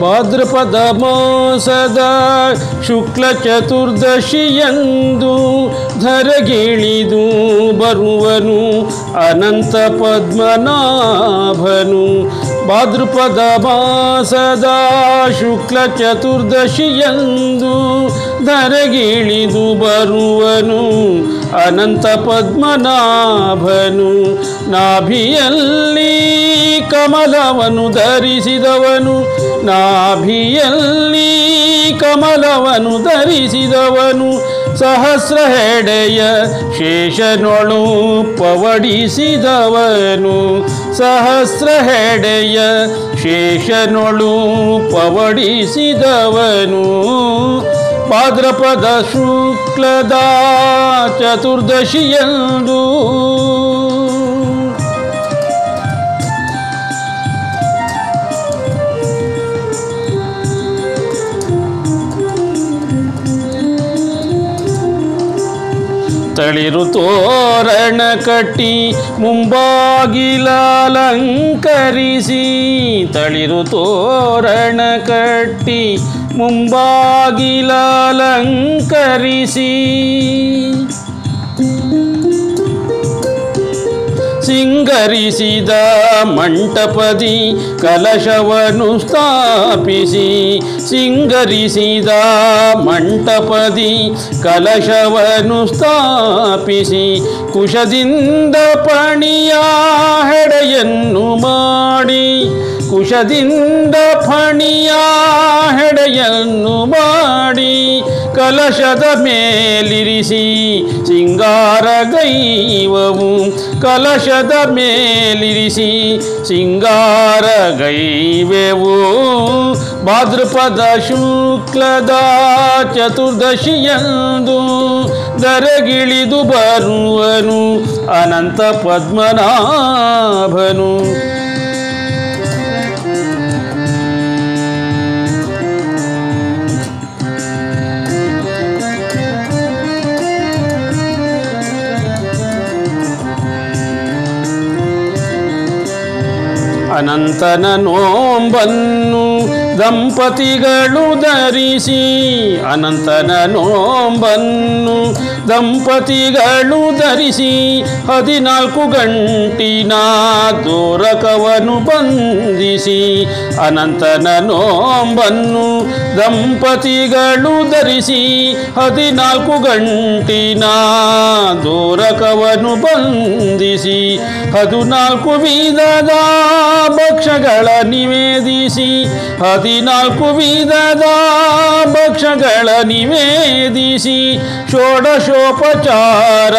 ಭಾದ್ರಪದ ಮಾಸದ ಶುಕ್ಲ ಚತುರ್ದಶಿಯಂದು ಧರಗಿಳಿದು ಬರುವನು ಅನಂತ ಪದ್ಮನಾಭನು. ಭಾದ್ರಪದ ಮಾಸದ ಶುಕ್ಲ ಚತುರ್ದಶಿಯಂದು ಧರಗಿಳಿದು ಬರುವನು, ಅನಂತ ಪದ್ಮನಾಭನು. ನಾಭಿಯಲ್ಲಿ ಕಮಲವನು ಧರಿಸಿದವನು, ನಾಭಿಯಲ್ಲಿ ಕಮಲವನು ಧರಿಸಿದವನು. ಸಹಸ್ರ ಹೆಡೆಯ ಶೇಷನೊಳು ಪವಡಿಸಿದವನು ಸಹಸ್ರ ಹೆಡೆಯ ಶೇಷನೊಳು ಪವಡಿಸಿದವನು. ಭಾದ್ರಪದ ಶುಕ್ಲದ ಚತುರ್ದಶಿಯಂದು ತಳಿರು ತೋರಣ ಕಟ್ಟಿ ಮುಂಬಾಗಿಲಂಕರಿಸಿ ತಳಿರು ತೋರಣ ಕಟ್ಟಿ ಮುಂಬಾಗಿಲಂಕರಿಸಿ ಸಿಂಗರಿಸಿದ ಮಂಟಪದಿ ಕಲಶವನ್ನು ಸ್ಥಾಪಿಸಿ, ಸಿಂಗರಿಸಿದ ಮಂಟಪದಿ ಕಲಶವನ್ನು ಸ್ಥಾಪಿಸಿ, ಕುಶದಿಂದ ಪಣಿಯ ಹೆಡೆಯನ್ನು ಮಾಡಿ, ಕುಶದಿಂದ ಫಣಿಯ ಹೆಡೆಯನ್ನು ಮಾಡಿ, ಕಲಶದ ಮೇಲಿರಿಸಿ ಸಿಂಗಾರಗೈವವು ಕಲಶದ ಮೇಲಿರಿಸಿ ಸಿಂಗಾರಗೈವೆವು ಭಾದ್ರಪದ ಶುಕ್ಲದ ಚತುರ್ದಶಿಯಂದು ದರಗಿಳಿದು ಬರುವನು ಅನಂತ ಪದ್ಮನಾಭನು. ಅನಂತನ ನೋಂಬನ್ನು ದಂಪತಿಗಳು ಧರಿಸಿ, ಅನಂತನ ನೋಂಬನ್ನು ದಂಪತಿಗಳು ಧರಿಸಿ, ಹದಿನಾಲ್ಕು ಗಂಟಿನ ದೋರಕವನ್ನು ಬಂಧಿಸಿ, ಅನಂತನ ನೋಂಬನ್ನು ದಂಪತಿಗಳು ಧರಿಸಿ, ಹದಿನಾಲ್ಕು ಗಂಟಿನ ದೋರಕವನ್ನು ಬಂಧಿಸಿ, ಹದಿನಾಲ್ಕು ವಿಧದ ಭಕ್ಷಗಳ ನಿವೇದಿಸಿ, ಹದಿನಾಲ್ಕು ವಿಧದ ಭಕ್ಷಗಳ ನಿವೇದಿಸಿ, ಷೋಡಶೋಪಚಾರ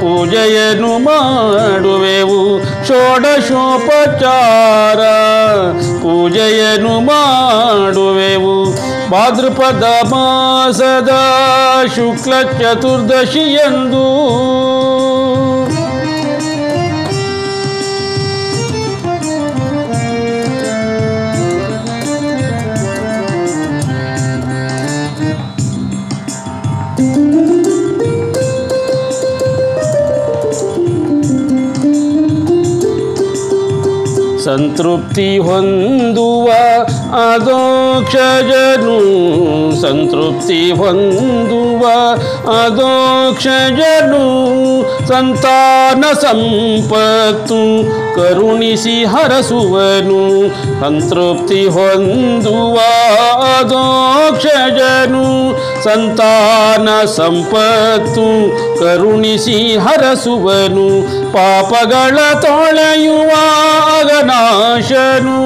ಪೂಜೆಯನ್ನು ಮಾಡುವೆವು. ಷೋಡಶೋಪಚಾರ ಪೂಜೆಯನ್ನು ಮಾಡುವೆವು. ಭಾದ್ರಪದ ಮಾಸದ ಶುಕ್ಲ ಚತುರ್ದಶಿಯಂದು ಸಂತೃಪ್ತಿ ಹೊಂದುವ ಅದೋಕ್ಷಜನು ಸಂತೃಪ್ತಿ ಹೊಂದುವ ಅದೋಕ್ಷಜನು ಸಂತಾನ ಸಂಪತ್ತು ಕರುಣಿಸಿ ಹರಸುವನು. ಸಂತೃಪ್ತಿ ಹೊಂದುವ ಅದೋಕ್ಷಜನು ಸಂತಾನ ಸಂಪತ್ತು ಕರುಣಿಸಿ ಹರಸುವನು ಪಾಪಗಳ ತೊಳೆಯುವ ಅಗನಾಶನು.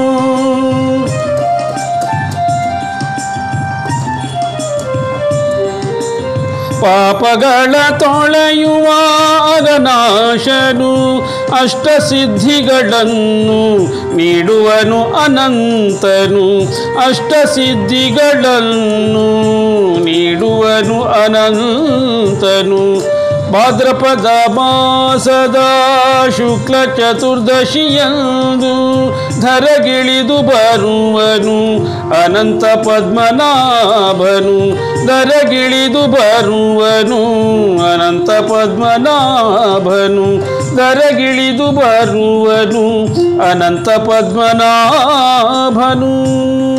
ಪಾಪಗಳ ತೊಳೆಯುವ ಅಗನಾಶನು ಅಷ್ಟಸಿದ್ಧಿಗಳನ್ನು ನೀಡುವನು ಅನಂತನು. ಅಷ್ಟಸಿದ್ಧಿಗಳನ್ನು ನೀಡುವನು ಅನಂತನು. ಭಾದ್ರಪದ ಮಾಸದ ಶುಕ್ಲ ಚತುರ್ದಶಿಯಂದು ಧರಗಿಳಿದು ಬರುವನು, ಅನಂತ ಪದ್ಮನಾಭನು. ದರಗಿಳಿದು ಬರುವನು, ಅನಂತ ಪದ್ಮನಾಭನು. ದರಗಿಳಿದು ಬರುವನು, ಅನಂತ ಪದ್ಮನಾಭನು.